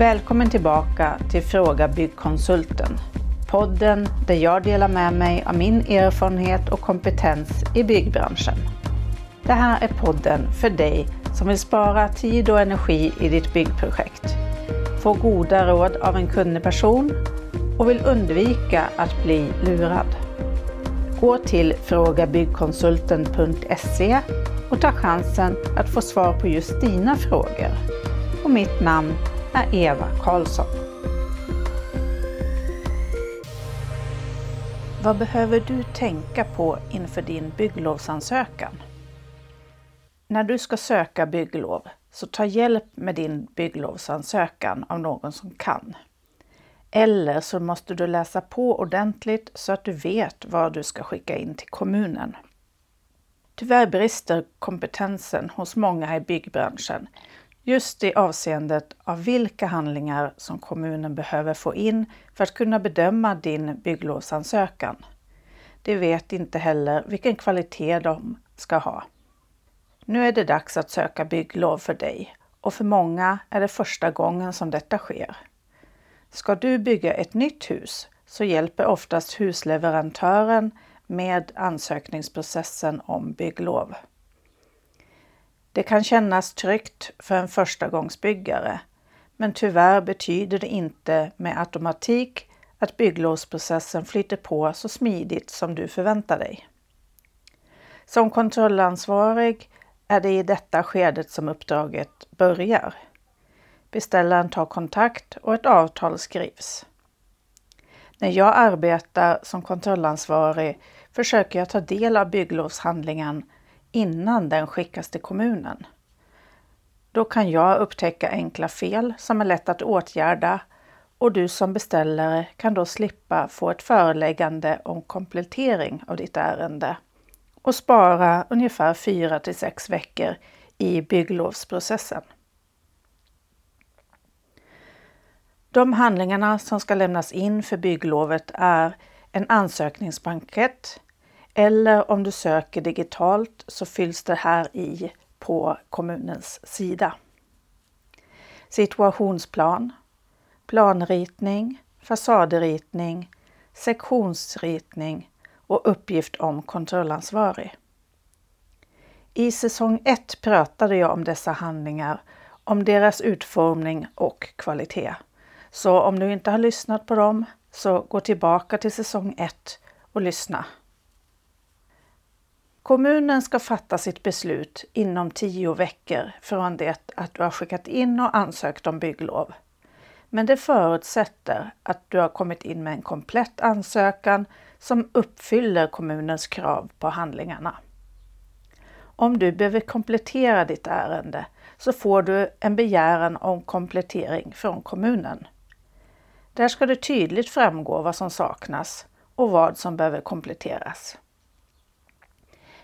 Välkommen tillbaka till Fråga Byggkonsulten. Podden där jag delar med mig av min erfarenhet och kompetens i byggbranschen. Det här är podden för dig som vill spara tid och energi i ditt byggprojekt, få goda råd av en kunnig person och vill undvika att bli lurad. Gå till frågabyggkonsulten.se och ta chansen att få svar på just dina frågor. Och mitt namn Eva Karlsson. Vad behöver du tänka på inför din bygglovsansökan? När du ska söka bygglov så ta hjälp med din bygglovsansökan av någon som kan. Eller så måste du läsa på ordentligt så att du vet vad du ska skicka in till kommunen. Tyvärr brister kompetensen hos många i byggbranschen just i avseendet av vilka handlingar som kommunen behöver få in för att kunna bedöma din bygglovsansökan. De vet inte heller vilken kvalitet de ska ha. Nu är det dags att söka bygglov för dig och för många är det första gången som detta sker. Ska du bygga ett nytt hus så hjälper oftast husleverantören med ansökningsprocessen om bygglov. Det kan kännas tryggt för en förstagångsbyggare, men tyvärr betyder det inte med automatik att bygglovsprocessen flyter på så smidigt som du förväntar dig. Som kontrollansvarig är det i detta skedet som uppdraget börjar. Beställaren tar kontakt och ett avtal skrivs. När jag arbetar som kontrollansvarig försöker jag ta del av bygglovshandlingen innan den skickas till kommunen. Då kan jag upptäcka enkla fel som är lätt att åtgärda och du som beställare kan då slippa få ett föreläggande om komplettering av ditt ärende och spara ungefär 4 till 6 veckor i bygglovsprocessen. De handlingarna som ska lämnas in för bygglovet är en ansökningsbankett eller om du söker digitalt så fylls det här i på kommunens sida. Situationsplan, planritning, fasadritning, sektionsritning och uppgift om kontrollansvarig. I säsong 1 pratade jag om dessa handlingar, om deras utformning och kvalitet. Så om du inte har lyssnat på dem så gå tillbaka till säsong 1 och lyssna. Kommunen ska fatta sitt beslut inom tio veckor från det att du har skickat in och ansökt om bygglov. Men det förutsätter att du har kommit in med en komplett ansökan som uppfyller kommunens krav på handlingarna. Om du behöver komplettera ditt ärende så får du en begäran om komplettering från kommunen. Där ska det tydligt framgå vad som saknas och vad som behöver kompletteras.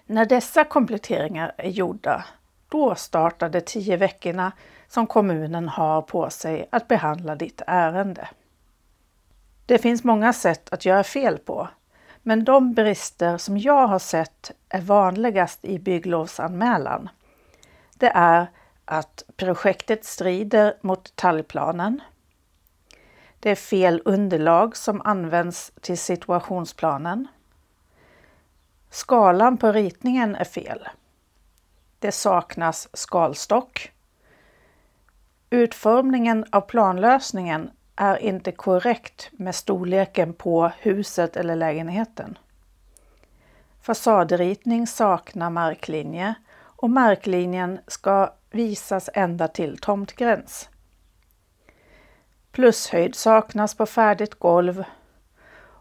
När dessa kompletteringar är gjorda, då startar de tio veckorna som kommunen har på sig att behandla ditt ärende. Det finns många sätt att göra fel på, men de brister som jag har sett är vanligast i bygglovsanmälan. Det är att projektet strider mot detaljplanen. Det är fel underlag som används till situationsplanen. Skalan på ritningen är fel. Det saknas skalstock. Utformningen av planlösningen är inte korrekt med storleken på huset eller lägenheten. Fasadritning saknar marklinje och marklinjen ska visas ända till tomtgräns. Plushöjd saknas på färdigt golv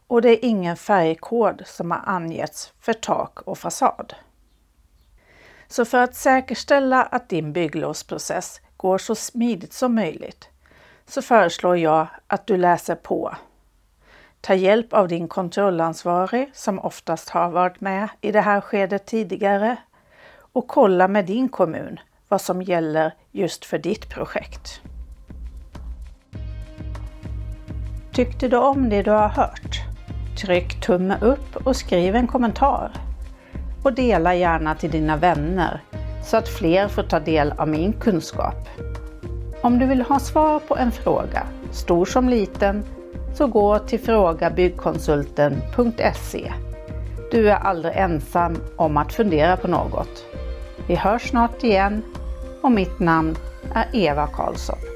och det är ingen färgkod som har angetts för tak och fasad. Så för att säkerställa att din bygglovsprocess går så smidigt som möjligt så föreslår jag att du läser på. Ta hjälp av din kontrollansvarig som oftast har varit med i det här skedet tidigare och kolla med din kommun vad som gäller just för ditt projekt. Tyckte du om det du har hört? Tryck tumme upp och skriv en kommentar. Och dela gärna till dina vänner så att fler får ta del av min kunskap. Om du vill ha svar på en fråga, stor som liten, så gå till frågabyggkonsulten.se. Du är aldrig ensam om att fundera på något. Vi hörs snart igen och mitt namn är Eva Karlsson.